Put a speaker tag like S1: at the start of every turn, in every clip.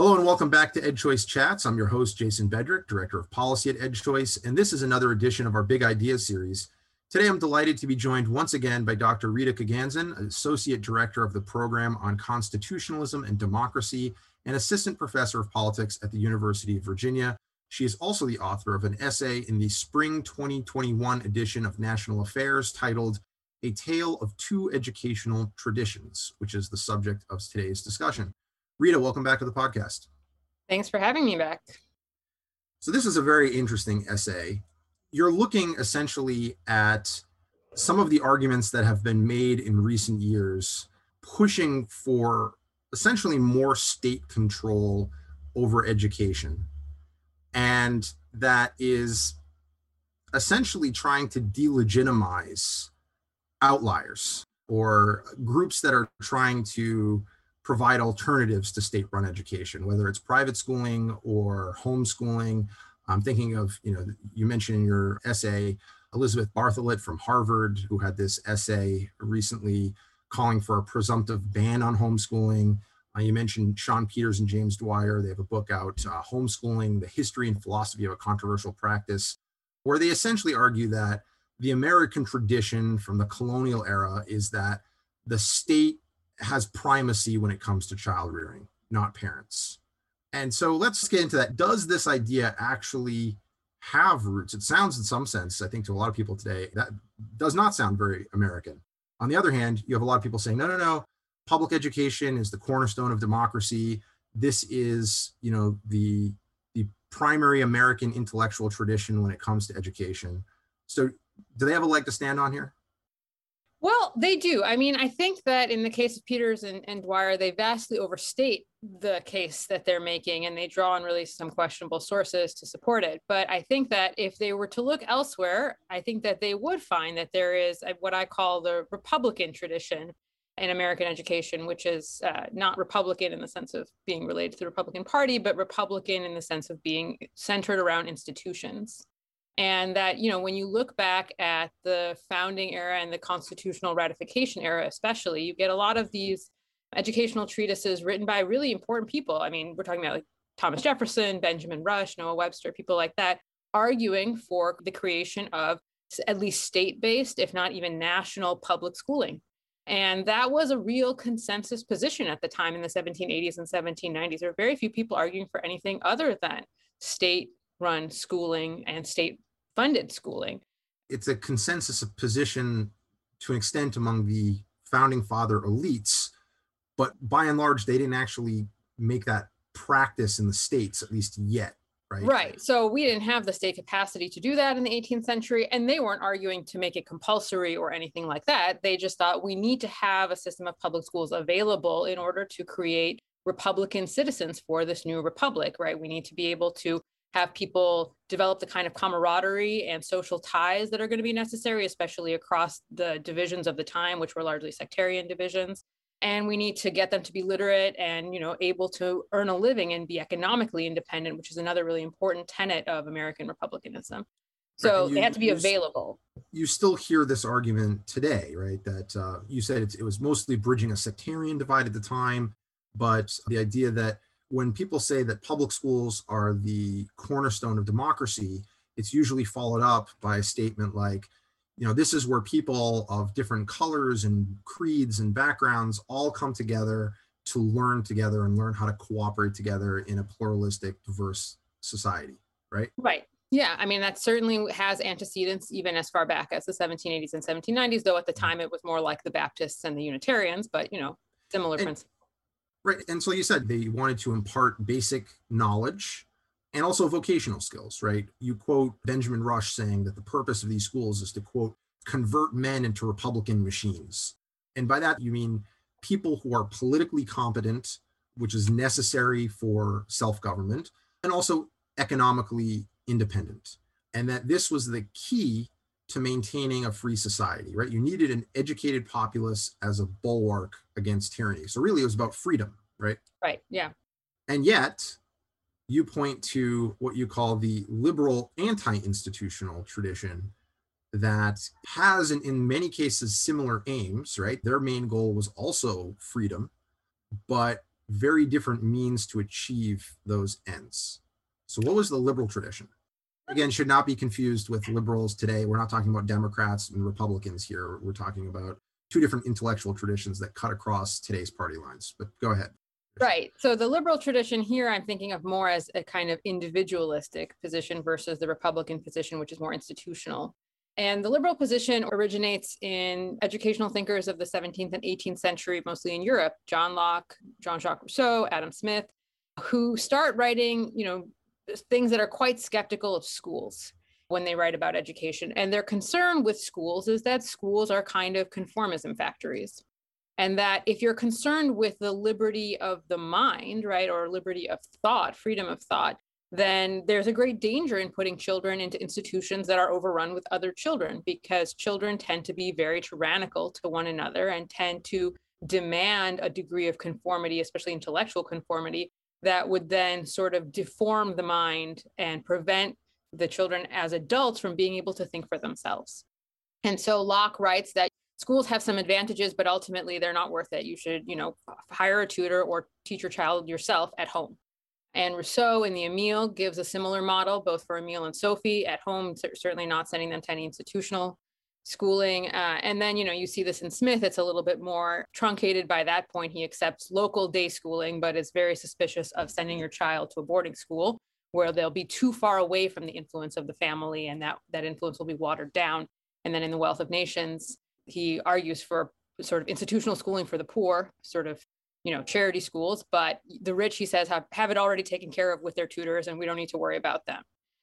S1: Hello and welcome back to EdChoice Chats. I'm your host, Jason Bedrick, Director of Policy at EdChoice, and this is another edition of our Big Ideas series. Today, I'm delighted to be joined once again by Dr. Rita Koganzon, Associate Director of the Program on Constitutionalism and Democracy and Assistant Professor of Politics at the University of Virginia. She is also the author of an essay in the spring 2021 edition of National Affairs titled A Tale of Two Educational Traditions, which is the subject of today's discussion. Rita, welcome back to the podcast.
S2: Thanks for having me back.
S1: So, this is a very interesting essay. You're looking essentially at some of the arguments that have been made in recent years, pushing for essentially more state control over education. And that is essentially trying to delegitimize outliers or groups that are trying to provide alternatives to state-run education, whether it's private schooling or homeschooling. I'm thinking of, you know, you mentioned in your essay Elizabeth Bartholet from Harvard, who had this essay recently calling for a presumptive ban on homeschooling. Uh, you mentioned Shawn Peters and James Dwyer. They have a book out, uh, Homeschooling, the History and Philosophy of a Controversial Practice, where they essentially argue that the American tradition from the colonial era is that the state has primacy when it comes to child rearing, not parents. And so let's get into that. Does this idea actually have roots? It sounds, in some sense, I think to a lot of people today, that does not sound very American. On the other hand, you have a lot of people saying, no, no, no, public education is the cornerstone of democracy. This is, you know, the the primary American intellectual tradition when it comes to education. So do they have a leg to stand on here?
S2: Well, they do. I mean, I think that in the case of Peters and, and Dwyer, they vastly overstate the case that they're making and they draw on really some questionable sources to support it. But I think that if they were to look elsewhere, I think that they would find that there is what I call the Republican tradition in American education, which is uh, not Republican in the sense of being related to the Republican Party, but Republican in the sense of being centered around institutions and that you know when you look back at the founding era and the constitutional ratification era especially you get a lot of these educational treatises written by really important people. I mean we're talking about like thomas jefferson benjamin rush noah webster people like that arguing for the creation of at least state-based if not even national public schooling. And that was a real consensus position at the time in the 1780s and 1790s there were very few people arguing for anything other than state run schooling and state funded schooling.
S1: It's a consensus of position to an extent among the founding father elites, but by and large, they didn't actually make that practice in the states, at least yet. Right.
S2: Right. So we didn't have the state capacity to do that in the 18th century, and they weren't arguing to make it compulsory or anything like that. They just thought we need to have a system of public schools available in order to create Republican citizens for this new republic, right? We need to be able to have people develop the kind of camaraderie and social ties that are going to be necessary, especially across the divisions of the time, which were largely sectarian divisions. And we need to get them to be literate and, you know, able to earn a living and be economically independent, which is another really important tenet of American republicanism. So you, they had to be available.
S1: You still hear this argument today, right? That uh, you said it was mostly bridging a sectarian divide at the time, but the idea that when people say that public schools are the cornerstone of democracy, it's usually followed up by a statement like, you know, this is where people of different colors and creeds and backgrounds all come together to learn together and learn how to cooperate together in a pluralistic, diverse society, right?
S2: Right. Yeah, I mean, that certainly has antecedents even as far back as the 1780s and 1790s, though at the mm. time it was more like the Baptists and the Unitarians, but, you know, similar and, principles.
S1: Right. And so you said they wanted to impart basic knowledge and also vocational skills, right? You quote Benjamin Rush saying that the purpose of these schools is to, quote, convert men into Republican machines. And by that, you mean people who are politically competent, which is necessary for self government, and also economically independent. And that this was the key to maintaining a free society, right? You needed an educated populace as a bulwark against tyranny. So really it was about freedom, right?
S2: Right. Yeah.
S1: And yet you point to what you call the liberal anti-institutional tradition that has in, in many cases similar aims, right? Their main goal was also freedom, but very different means to achieve those ends. So, what was the liberal tradition? Again, should not be confused with liberals today. We're not talking about Democrats and Republicans here. We're talking about two different intellectual traditions that cut across today's party lines. But go ahead.
S2: Right. So the liberal tradition here, I'm thinking of more as a kind of individualistic position versus the Republican position, which is more institutional. And the liberal position originates in educational thinkers of the 17th and 18th century, mostly in Europe, John Locke, Jean-Jacques Rousseau, Adam Smith, who start writing, you know, things that are quite skeptical of schools when they write about education. And their concern with schools is that schools are kind of conformism factories. And that if you're concerned with the liberty of the mind, right, or liberty of thought, freedom of thought, then there's a great danger in putting children into institutions that are overrun with other children because children tend to be very tyrannical to one another and tend to demand a degree of conformity, especially intellectual conformity, that would then sort of deform the mind and prevent the children as adults from being able to think for themselves. And so Locke writes that schools have some advantages, but ultimately they're not worth it. You should, you know, hire a tutor or teach your child yourself at home. And Rousseau in the Emile gives a similar model, both for Emile and Sophie at home, certainly not sending them to any institutional schooling. Uh, and then, you know, you see this in Smith, it's a little bit more truncated by that point. He accepts local day schooling, but is very suspicious of sending your child to a boarding school where they'll be too far away from the influence of the family and that, that influence will be watered down. And then in The Wealth of Nations, he argues for sort of institutional schooling for the poor, sort of you know charity schools but the rich he says have, have it already taken care of with their tutors and we don't need to worry about them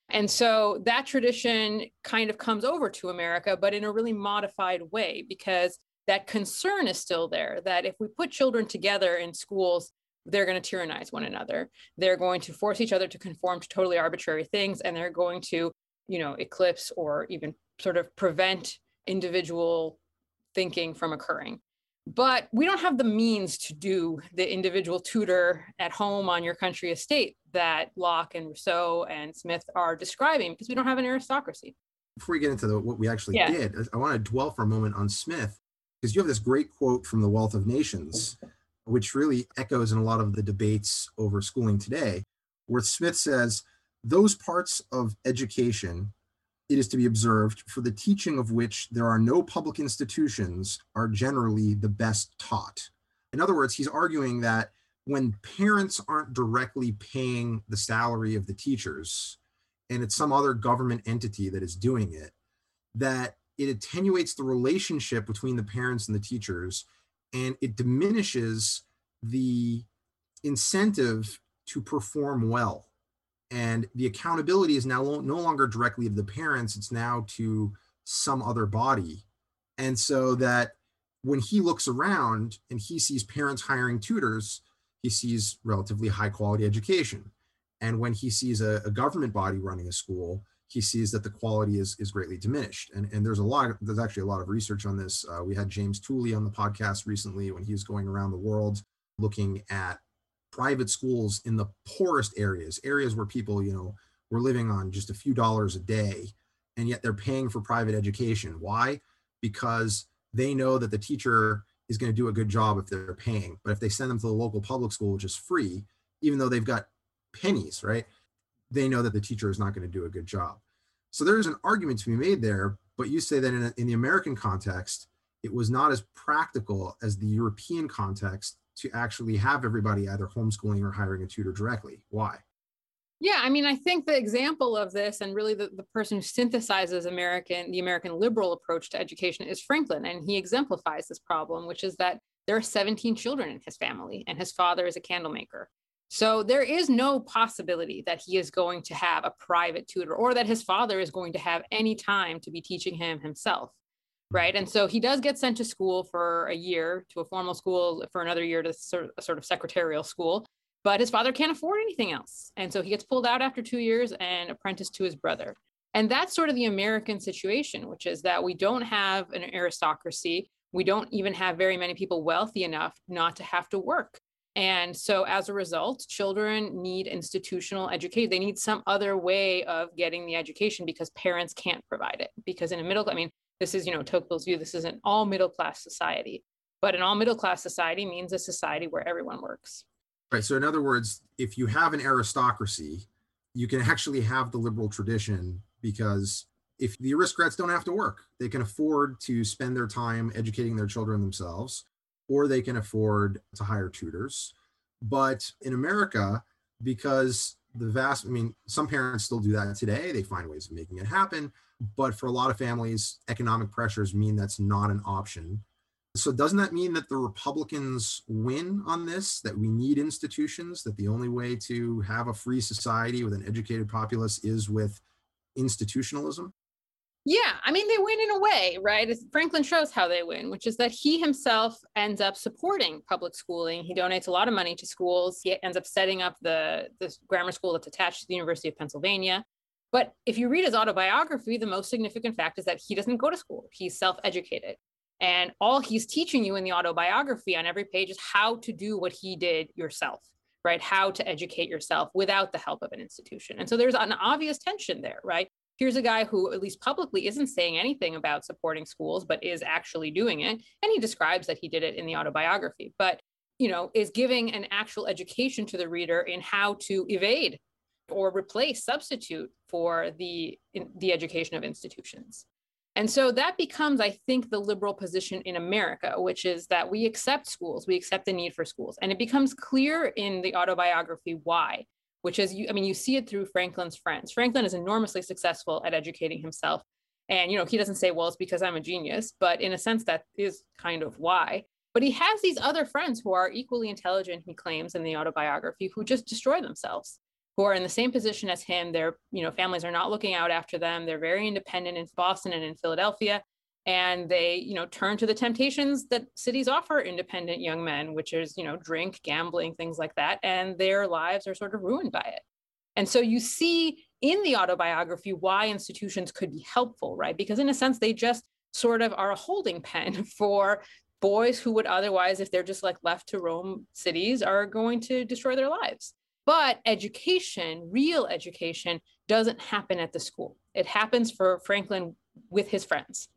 S2: and so that tradition kind of comes over to america but in a really modified way because that concern is still there that if we put children together in schools they're going to tyrannize one another. They're going to force each other to conform to totally arbitrary things and they're going to you know eclipse or even sort of prevent individual thinking from occurring but we don't have the means to do the individual tutor at home on your country estate that Locke and Rousseau and Smith are describing because we don't have an aristocracy.
S1: Before we get into the, what we actually yeah. did, I want to dwell for a moment on Smith because you have this great quote from The Wealth of Nations, which really echoes in a lot of the debates over schooling today, where Smith says, Those parts of education it is to be observed, for the teaching of which there are no public institutions, are generally the best taught. In other words, he's arguing that when parents aren't directly paying the salary of the teachers, and it's some other government entity that is doing it, that it attenuates the relationship between the parents and the teachers, and it diminishes the incentive to perform well and the accountability is now no longer directly of the parents it's now to some other body. And so that when he looks around and he sees parents hiring tutors he sees relatively high quality education. And when he sees a, a government body running a school he sees that the quality is, is greatly diminished. And, and there's a lot of, there's actually a lot of research on this. Uh, we had james tooley on the podcast recently when he was going around the world looking at private schools in the poorest areas, areas where people, you know, were living on just a few dollars a day, and yet they're paying for private education. Why? Because they know that the teacher is going to do a good job if they're paying. But if they send them to the local public school, which is free, even though they've got pennies, right? They know that the teacher is not going to do a good job. So there's an argument to be made there. But you say that in, a, in the American context, it was not as practical as the European context to actually have everybody either homeschooling or hiring a tutor directly. Why?
S2: Yeah, I mean, I think the example of this, and really the, the person who synthesizes American, the American liberal approach to education is Franklin. And he exemplifies this problem, which is that there are 17 children in his family, and his father is a candle maker. So there is no possibility that he is going to have a private tutor or that his father is going to have any time to be teaching him himself right? And so he does get sent to school for a year to a formal school, for another year to sort of, sort of secretarial school. But his father can't afford anything else. And so he gets pulled out after two years and apprenticed to his brother. And that's sort of the American situation, which is that we don't have an aristocracy. We don't even have very many people wealthy enough not to have to work. And so as a result, children need institutional education. They need some other way of getting the education because parents can't provide it. Because in a middle, I mean, this is, you know, Tocqueville's view, this is an all middle class society. But an all middle class society means a society where everyone works.
S1: Right. So, in other words, if you have an aristocracy, you can actually have the liberal tradition because if the aristocrats don't have to work, they can afford to spend their time educating their children themselves, or they can afford to hire tutors. But in America, because the vast, I mean, some parents still do that today, they find ways of making it happen. But for a lot of families, economic pressures mean that's not an option. So, doesn't that mean that the Republicans win on this? That we need institutions, that the only way to have a free society with an educated populace is with institutionalism?
S2: Yeah, I mean, they win in a way, right? Franklin shows how they win, which is that he himself ends up supporting public schooling. He donates a lot of money to schools. He ends up setting up the, the grammar school that's attached to the University of Pennsylvania. But if you read his autobiography, the most significant fact is that he doesn't go to school. He's self educated. And all he's teaching you in the autobiography on every page is how to do what he did yourself, right? How to educate yourself without the help of an institution. And so there's an obvious tension there, right? Here's a guy who at least publicly isn't saying anything about supporting schools but is actually doing it and he describes that he did it in the autobiography but you know is giving an actual education to the reader in how to evade or replace substitute for the the education of institutions. And so that becomes i think the liberal position in america which is that we accept schools we accept the need for schools and it becomes clear in the autobiography why which is you, I mean, you see it through Franklin's friends. Franklin is enormously successful at educating himself. And you know, he doesn't say, well, it's because I'm a genius, but in a sense, that is kind of why. But he has these other friends who are equally intelligent, he claims in the autobiography, who just destroy themselves, who are in the same position as him. Their, you know, families are not looking out after them. They're very independent in Boston and in Philadelphia and they you know turn to the temptations that cities offer independent young men which is you know drink gambling things like that and their lives are sort of ruined by it. And so you see in the autobiography why institutions could be helpful right? Because in a sense they just sort of are a holding pen for boys who would otherwise if they're just like left to roam cities are going to destroy their lives. But education real education doesn't happen at the school. It happens for franklin with his friends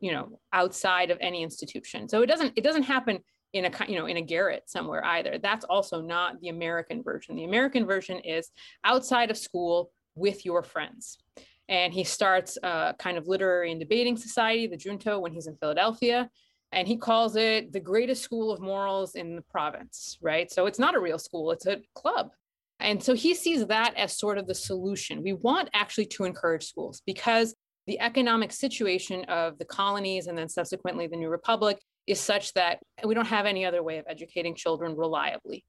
S2: you know outside of any institution. So it doesn't it doesn't happen in a you know in a garret somewhere either. That's also not the american version. The american version is outside of school with your friends. And he starts a kind of literary and debating society the junto when he's in philadelphia. And he calls it the greatest school of morals in the province right? So it's not a real school it's a club. And so he sees that as sort of the solution. We want actually to encourage schools because the economic situation of the colonies and then subsequently the New Republic is such that we don't have any other way of educating children reliably.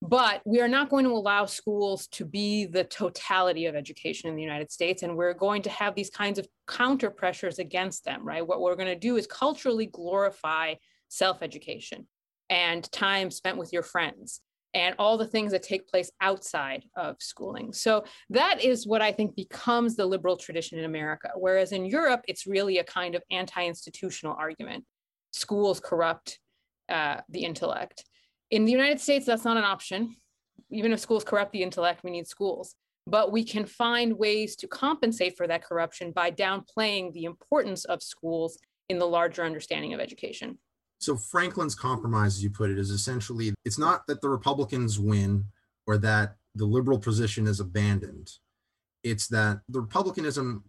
S2: But we are not going to allow schools to be the totality of education in the United States. And we're going to have these kinds of counter pressures against them, right? What we're going to do is culturally glorify self education and time spent with your friends and all the things that take place outside of schooling. So that is what I think becomes the liberal tradition in America. Whereas in Europe, it's really a kind of anti institutional argument. Schools corrupt uh, the intellect. In the United States, that's not an option. Even if schools corrupt the intellect, we need schools. But we can find ways to compensate for that corruption by downplaying the importance of schools in the larger understanding of education.
S1: So Franklin's compromise, as you put it, is essentially it's not that the Republicans win or that the liberal position is abandoned. It's that the Republicanism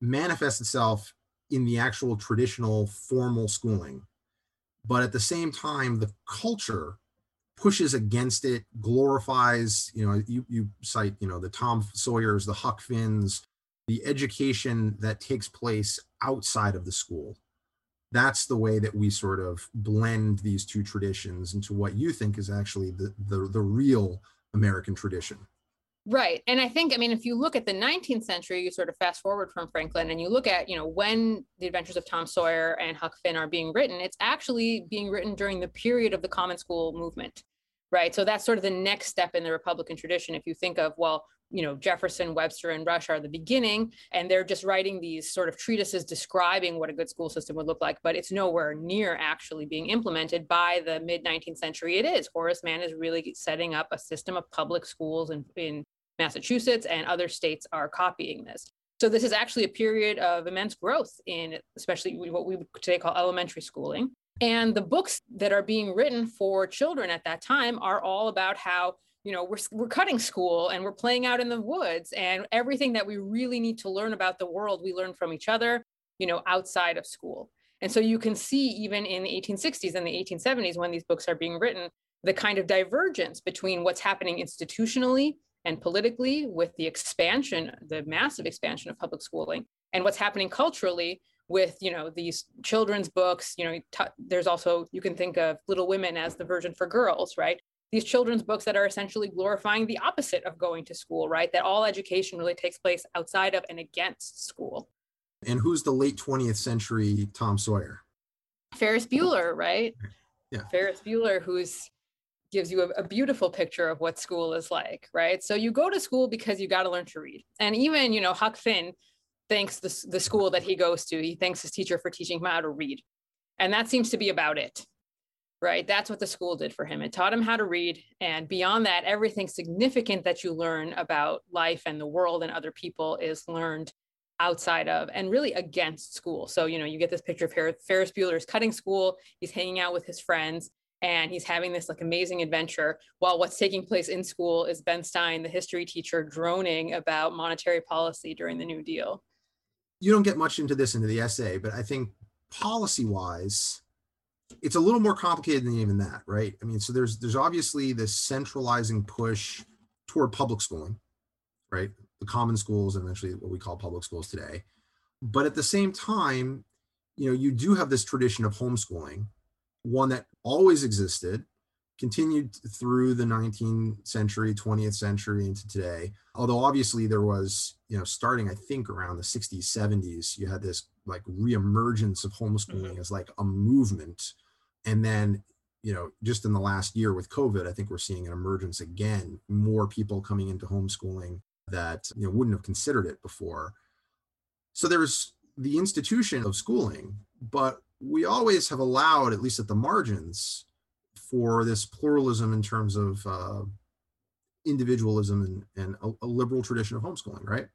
S1: manifests itself in the actual traditional formal schooling. But at the same time, the culture pushes against it, glorifies, you know, you, you cite, you know, the Tom Sawyers, the Huck Finns, the education that takes place outside of the school that's the way that we sort of blend these two traditions into what you think is actually the the, the real American tradition.
S2: Right. And I think, I mean, if you look at the 19th century, you sort of fast forward from Franklin and you look at, you know, when the adventures of Tom Sawyer and Huck Finn are being written, it's actually being written during the period of the common school movement. Right. So that's sort of the next step in the Republican tradition. If you think of, well, you know jefferson webster and rush are the beginning and they're just writing these sort of treatises describing what a good school system would look like but it's nowhere near actually being implemented by the mid 19th century it is. Horace mann is really setting up a system of public schools in, in massachusetts and other states are copying this. So this is actually a period of immense growth in especially what we would today call elementary schooling. And the books that are being written for children at that time are all about how, you know, we're, we're cutting school and we're playing out in the woods and everything that we really need to learn about the world, we learn from each other, you know, outside of school. And so you can see even in the 1860s and the 1870s when these books are being written, the kind of divergence between what's happening institutionally and politically with the expansion, the massive expansion of public schooling, and what's happening culturally with you know these children's books you know t- there's also you can think of little women as the version for girls right these children's books that are essentially glorifying the opposite of going to school right that all education really takes place outside of and against school
S1: and who's the late 20th century tom sawyer
S2: ferris bueller right
S1: yeah
S2: ferris bueller who's gives you a, a, beautiful picture of what school is like, right? So you go to school because you got to learn to read. And even, you know, Huck Finn thanks the, the school that he goes to. He thanks his teacher for teaching him how to read. And that seems to be about it, right? That's what the school did for him. It taught him how to read. And beyond that, everything significant that you learn about life and the world and other people is learned outside of and really against school. So, you know, you get this picture of Ferris Bueller's cutting school. He's hanging out with his friends and he's having this like amazing adventure while what's taking place in school is Ben Stein, the history teacher, droning about monetary policy during the New Deal.
S1: You don't get much into this into the essay, but I think policy wise, it's a little more complicated than even that, right? I mean, so there's there's obviously this centralizing push toward public schooling, right? The common schools and eventually what we call public schools today. But at the same time, you know, you do have this tradition of homeschooling one that always existed, continued through the 19th century, 20th century into today. Although obviously there was, you know, starting I think around the 60s, 70s, you had this like reemergence of homeschooling mm-hmm. as like a movement. And then, you know, just in the last year with COVID, I think we're seeing an emergence again, more people coming into homeschooling that, you know, wouldn't have considered it before. So there's the institution of schooling, but we always have allowed, at least at the margins, for this pluralism in terms of uh, individualism and, and a, a, liberal tradition of homeschooling, right?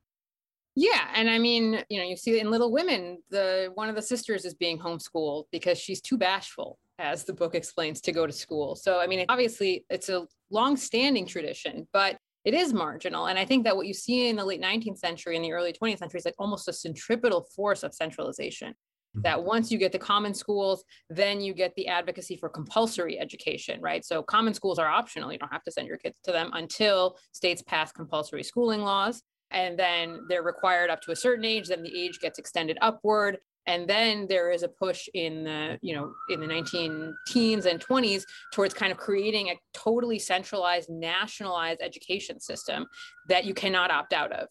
S2: Yeah, and I mean, you know, you see in Little Women, the one of the sisters is being homeschooled because she's too bashful, as the book explains, to go to school. So, I mean, obviously, it's a long-standing tradition, but it is marginal. And I think that what you see in the late 19th century and the early 20th century is like almost a centripetal force of centralization that mm-hmm. once you get the common schools, then you get the advocacy for compulsory education, right? So common schools are optional. You don't have to send your kids to them until states pass compulsory schooling laws. And then they're required up to a certain age, then the age gets extended upward. And then there is a push in the, you know, in the 19 teens and 20s towards kind of creating a totally centralized, nationalized education system that you cannot opt out of.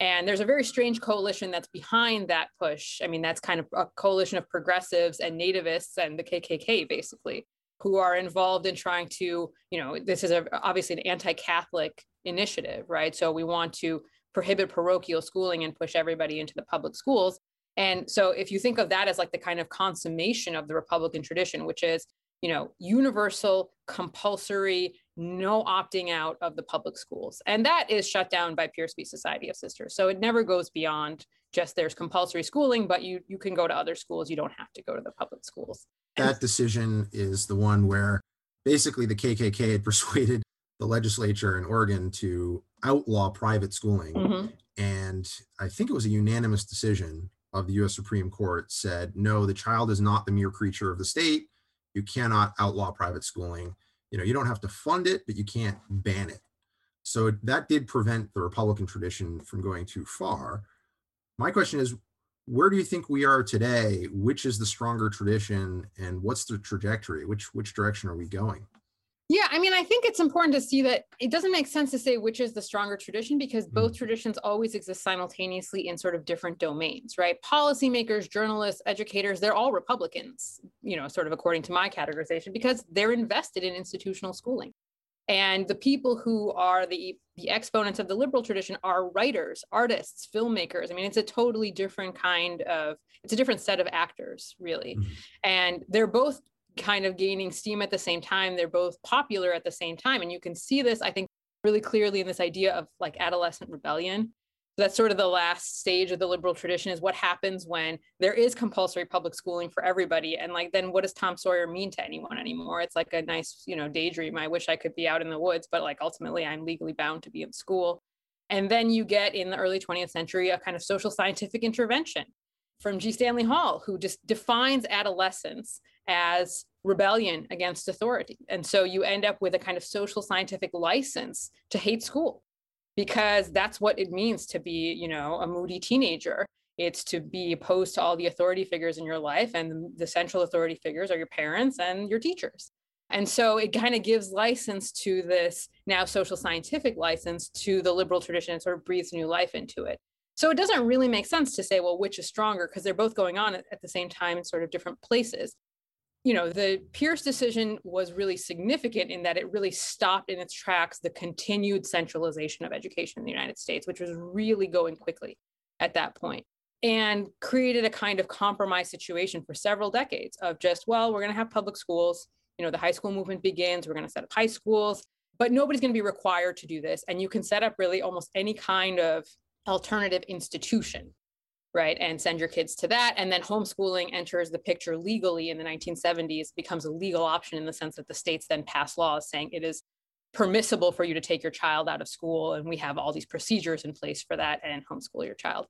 S2: And there's a very strange coalition that's behind that push. I mean, that's kind of a coalition of progressives and nativists and the KKK, basically, who are involved in trying to, you know, this is a, obviously an anti Catholic initiative, right? So we want to prohibit parochial schooling and push everybody into the public schools. And so if you think of that as like the kind of consummation of the Republican tradition, which is, you know, universal, compulsory, no opting out of the public schools. And that is shut down by Pierce v. Society of Sisters. So it never goes beyond just there's compulsory schooling, but you you can go to other schools. You don't have to go to the public schools.
S1: That decision is the one where basically the KKK had persuaded the legislature in Oregon to outlaw private schooling. Mm-hmm. And I think it was a unanimous decision of the US Supreme Court said, no, the child is not the mere creature of the state. You cannot outlaw private schooling you know you don't have to fund it but you can't ban it so that did prevent the republican tradition from going too far my question is where do you think we are today which is the stronger tradition and what's the trajectory which which direction are we going
S2: yeah, I mean, I think it's important to see that it doesn't make sense to say which is the stronger tradition because both mm. traditions always exist simultaneously in sort of different domains, right? Policymakers, journalists, educators, they're all Republicans, you know, sort of according to my categorization, because they're invested in institutional schooling. And the people who are the, the exponents of the liberal tradition are writers, artists, filmmakers. I mean, it's a totally different kind of, it's a different set of actors, really. Mm-hmm. And they're both kind of gaining steam at the same time. They're both popular at the same time. And you can see this, I think, really clearly in this idea of like adolescent rebellion. that's sort of the last stage of the liberal tradition is what happens when there is compulsory public schooling for everybody and like then what does tom sawyer mean to anyone anymore it's like a nice you know daydream i wish i could be out in the woods but like ultimately i'm legally bound to be in school and then you get in the early 20th century a kind of social scientific intervention from g stanley hall who just defines adolescence as rebellion against authority and so you end up with a kind of social scientific license to hate school because that's what it means to be, you know, a moody teenager. It's to be opposed to all the authority figures in your life. And the central authority figures are your parents and your teachers. And so it kind of gives license to this now social scientific license to the liberal tradition and sort of breathes new life into it. So it doesn't really make sense to say, well, which is stronger because they're both going on at, the same time in sort of different places you know, the Pierce decision was really significant in that it really stopped in its tracks the continued centralization of education in the United States, which was really going quickly at that point, and created a kind of compromise situation for several decades of just, well, we're going to have public schools. You know, the high school movement begins, we're going to set up high schools, but nobody's going to be required to do this. And you can set up really almost any kind of alternative institution right? And send your kids to that. And then homeschooling enters the picture legally in the 1970s becomes a legal option in the sense that the states then pass laws saying it is permissible for you to take your child out of school. And we have all these procedures in place for that and homeschool your child.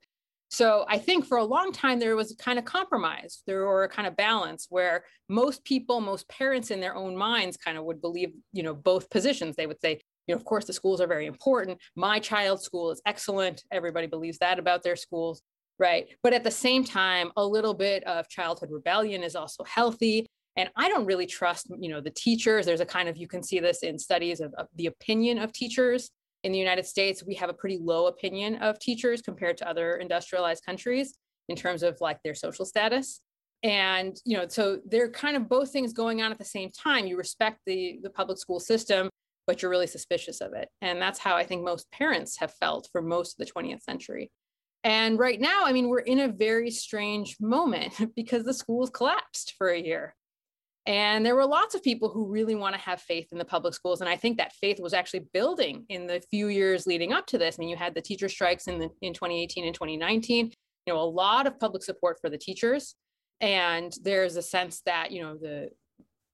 S2: So i think for a long time there was a kind of compromise. There were a kind of balance where most people most parents in their own minds kind of would believe you know both positions. They would say you know of course the schools are very important my child's school is excellent everybody believes that about their schools right? But at the same time, a little bit of childhood rebellion is also healthy. And I don't really trust, you know, the teachers. There's a kind of you can see this in studies of, of the opinion of teachers in the United States. We have a pretty low opinion of teachers compared to other industrialized countries in terms of like their social status and you know so they're kind of both things going on at the same time you respect the the public school system but you're really suspicious of it and that's how i think most parents have felt for most of the 20th century and right now, I mean, we're in a very strange moment because the schools collapsed for a year. And there were lots of people who really want to have faith in the public schools. And I think that faith was actually building in the few years leading up to this. I mean, you had the teacher strikes in, the, in 2018 and 2019, you know, a lot of public support for the teachers. And there's a sense that, you know, the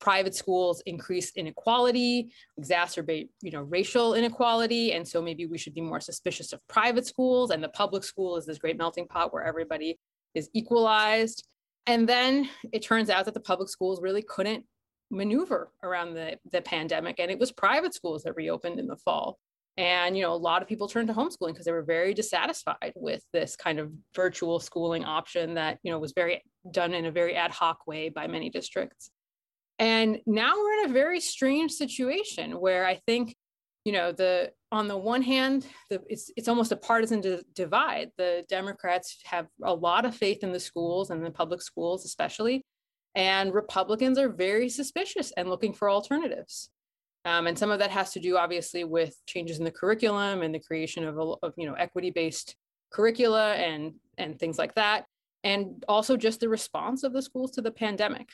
S2: private schools increase inequality, exacerbate, you know, racial inequality. And so maybe we should be more suspicious of private schools and the public school is this great melting pot where everybody is equalized. And then it turns out that the public schools really couldn't maneuver around the, the pandemic. And it was private schools that reopened in the fall. And you know, a lot of people turned to homeschooling because they were very dissatisfied with this kind of virtual schooling option that you know was very done in a very ad hoc way by many districts. And now we're in a very strange situation where I think, you know, the on the one hand, the, it's it's almost a partisan di- divide. The Democrats have a lot of faith in the schools and the public schools, especially, and Republicans are very suspicious and looking for alternatives. Um, and some of that has to do, obviously, with changes in the curriculum and the creation of, a, of you know equity-based curricula and and things like that, and also just the response of the schools to the pandemic.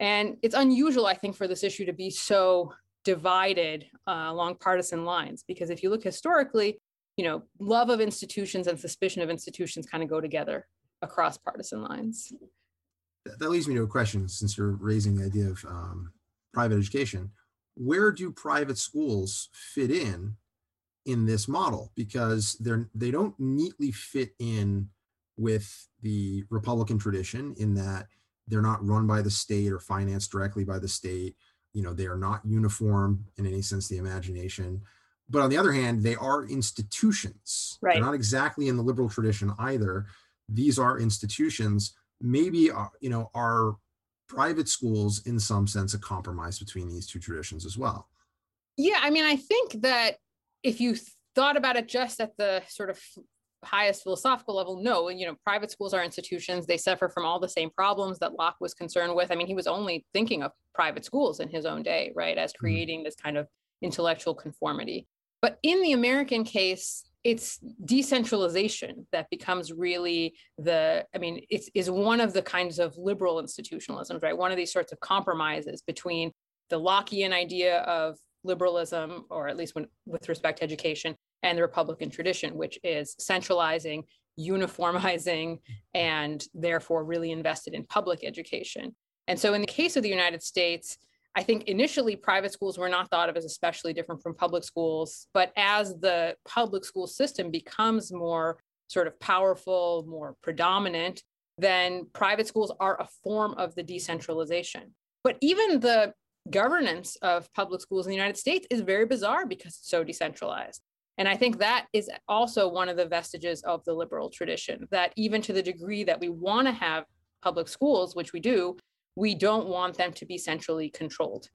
S2: And it's unusual, I think, for this issue to be so divided uh, along partisan lines, because if you look historically, you know, love of institutions and suspicion of institutions kind of go together across partisan lines.
S1: That leads me to a question since you're raising the idea of um, private education. Where do private schools fit in in this model? Because they're they don't neatly fit in with the Republican tradition in that they're not run by the state or financed directly by the state. You know, they are not uniform in any sense the imagination. But on the other hand, they are institutions.
S2: Right.
S1: They're not exactly in the liberal tradition either. These are institutions. Maybe uh, you know are private schools in some sense a compromise between these two traditions as well.
S2: Yeah, I mean, I think that if you thought about it just at the sort of highest philosophical level, no. And you know, private schools are institutions. They suffer from all the same problems that Locke was concerned with. I mean, he was only thinking of private schools in his own day, right, as mm-hmm. creating this kind of intellectual conformity. But in the American case, it's decentralization that becomes really the i mean it's is one of the kinds of liberal institutionalisms right one of these sorts of compromises between the lockean idea of liberalism or at least when, with respect to education and the Republican tradition, which is centralizing, uniformizing, and therefore really invested in public education. And so, in the case of the United States, I think initially private schools were not thought of as especially different from public schools. But as the public school system becomes more sort of powerful, more predominant, then private schools are a form of the decentralization. But even the governance of public schools in the United States is very bizarre because it's so decentralized. And I think that is also one of the vestiges of the liberal tradition that even to the degree that we want to have public schools, which we do, we don't want them to be centrally controlled.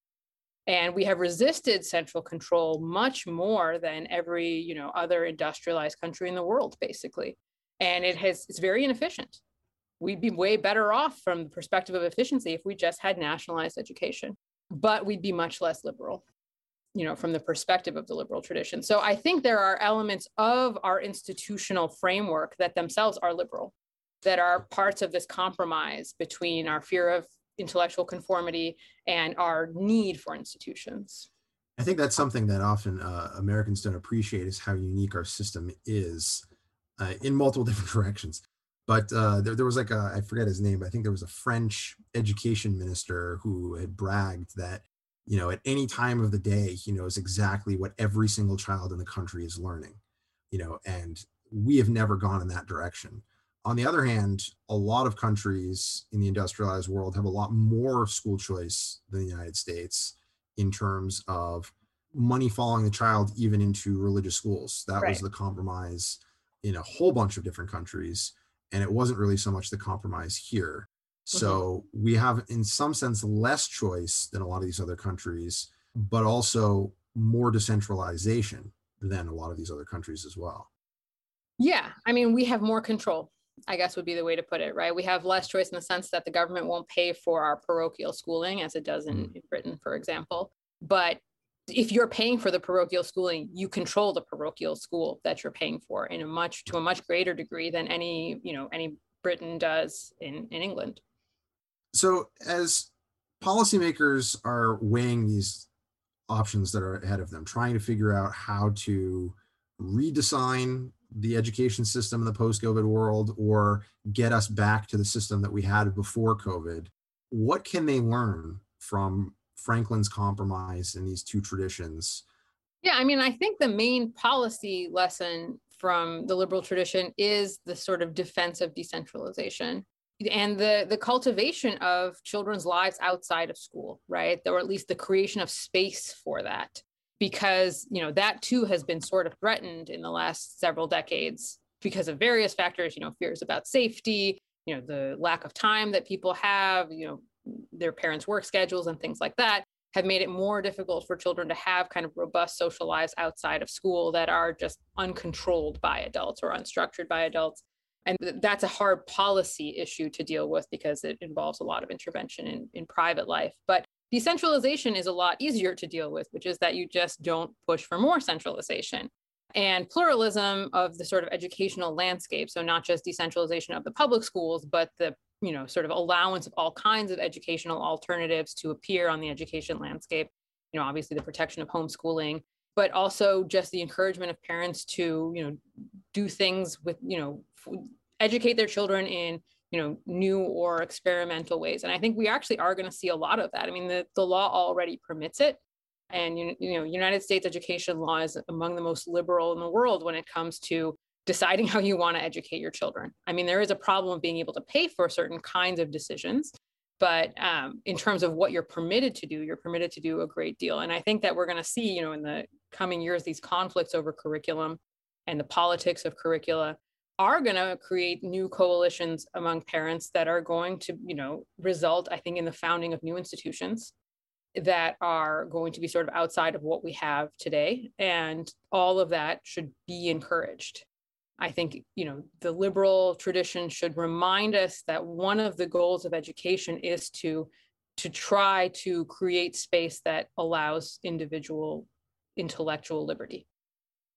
S2: And we have resisted central control much more than every, you know, other industrialized country in the world, basically. And it has it's very inefficient. We'd be way better off from the perspective of efficiency if we just had nationalized education, but we'd be much less liberal you know from the perspective of the liberal tradition. So i think there are elements of our institutional framework that themselves are liberal that are parts of this compromise between our fear of intellectual conformity and our need for institutions.
S1: I think that's something that often uh, americans don't appreciate is how unique our system is uh, in multiple different directions. But uh, there, there was like a i forget his name but i think there was a french education minister who had bragged that you know at any time of the day he knows exactly what every single child in the country is learning you know and we have never gone in that direction. On the other hand a lot of countries in the industrialized world have a lot more school choice than the united states in terms of money following the child even into religious schools. That right. was the compromise in a whole bunch of different countries and it wasn't really so much the compromise here so mm-hmm. we have, in some sense, less choice than a lot of these other countries, but also more decentralization than a lot of these other countries as well.
S2: Yeah. I mean, we have more control, I guess would be the way to put it, right? We have less choice in the sense that the government won't pay for our parochial schooling as it does in, mm. in Britain, for example. But if you're paying for the parochial schooling, you control the parochial school that you're paying for in a much to a much greater degree than any, you know, any Britain does in, in England.
S1: So, as policymakers are weighing these options that are ahead of them, trying to figure out how to redesign the education system in the post COVID world or get us back to the system that we had before COVID, what can they learn from Franklin's compromise and these two traditions?
S2: Yeah, I mean, I think the main policy lesson from the liberal tradition is the sort of defense of decentralization and the the cultivation of children's lives outside of school right? Or at least the creation of space for that. Because you know that too has been sort of threatened in the last several decades because of various factors you know fears about safety you know the lack of time that people have you know their parents work schedules and things like that have made it more difficult for children to have kind of robust social lives outside of school that are just uncontrolled by adults or unstructured by adults and that's a hard policy issue to deal with because it involves a lot of intervention in, in private life. But decentralization is a lot easier to deal with, which is that you just don't push for more centralization. And pluralism of the sort of educational landscape. So not just decentralization of the public schools, but the you know sort of allowance of all kinds of educational alternatives to appear on the education landscape you know obviously the protection of homeschooling but also just the encouragement of parents to you know do things with you know educate their children in you know new or experimental ways. And i think we actually are going to see a lot of that. I mean the, the law already permits it. And you, you know united states education law is among the most liberal in the world when it comes to deciding how you want to educate your children. I mean there is a problem of being able to pay for certain kinds of decisions but um, in terms of what you're permitted to do you're permitted to do a great deal. And i think that we're going to see you know in the coming years these conflicts over curriculum and the politics of curricula are going to create new coalitions among parents that are going to you know result i think in the founding of new institutions that are going to be sort of outside of what we have today. And all of that should be encouraged i think you know the liberal tradition should remind us that one of the goals of education is to to try to create space that allows individual intellectual liberty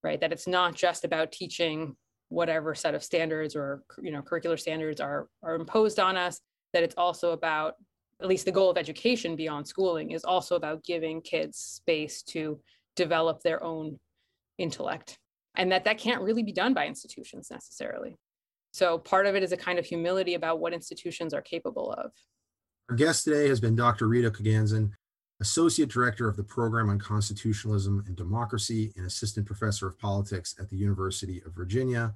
S2: right? That it's not just about teaching whatever set of standards or you know curricular standards are are imposed on us that it's also about at least the goal of education beyond schooling is also about giving kids space to develop their own intellect and that that can't really be done by institutions necessarily. So part of it is a kind of humility about what institutions are capable of.
S1: Our guest today has been Dr. Rita Koganzon, Associate Director of the Program on Constitutionalism and Democracy and Assistant Professor of Politics at the University of Virginia.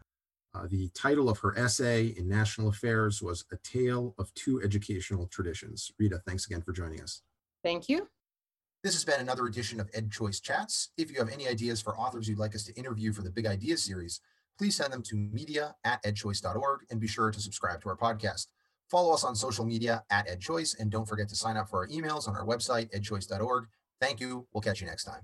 S1: Uh, the title of her essay in National Affairs was A Tale of Two Educational Traditions. Rita, thanks again for joining us.
S2: Thank you.
S1: This has been another edition of EdChoice Chats. If you have any ideas for authors you'd like us to interview for the Big Ideas series, please send them to media at edchoice.org and be sure to subscribe to our podcast. Follow us on social media at EdChoice and don't forget to sign up for our emails on our website, edchoice.org. Thank you. We'll catch you next time.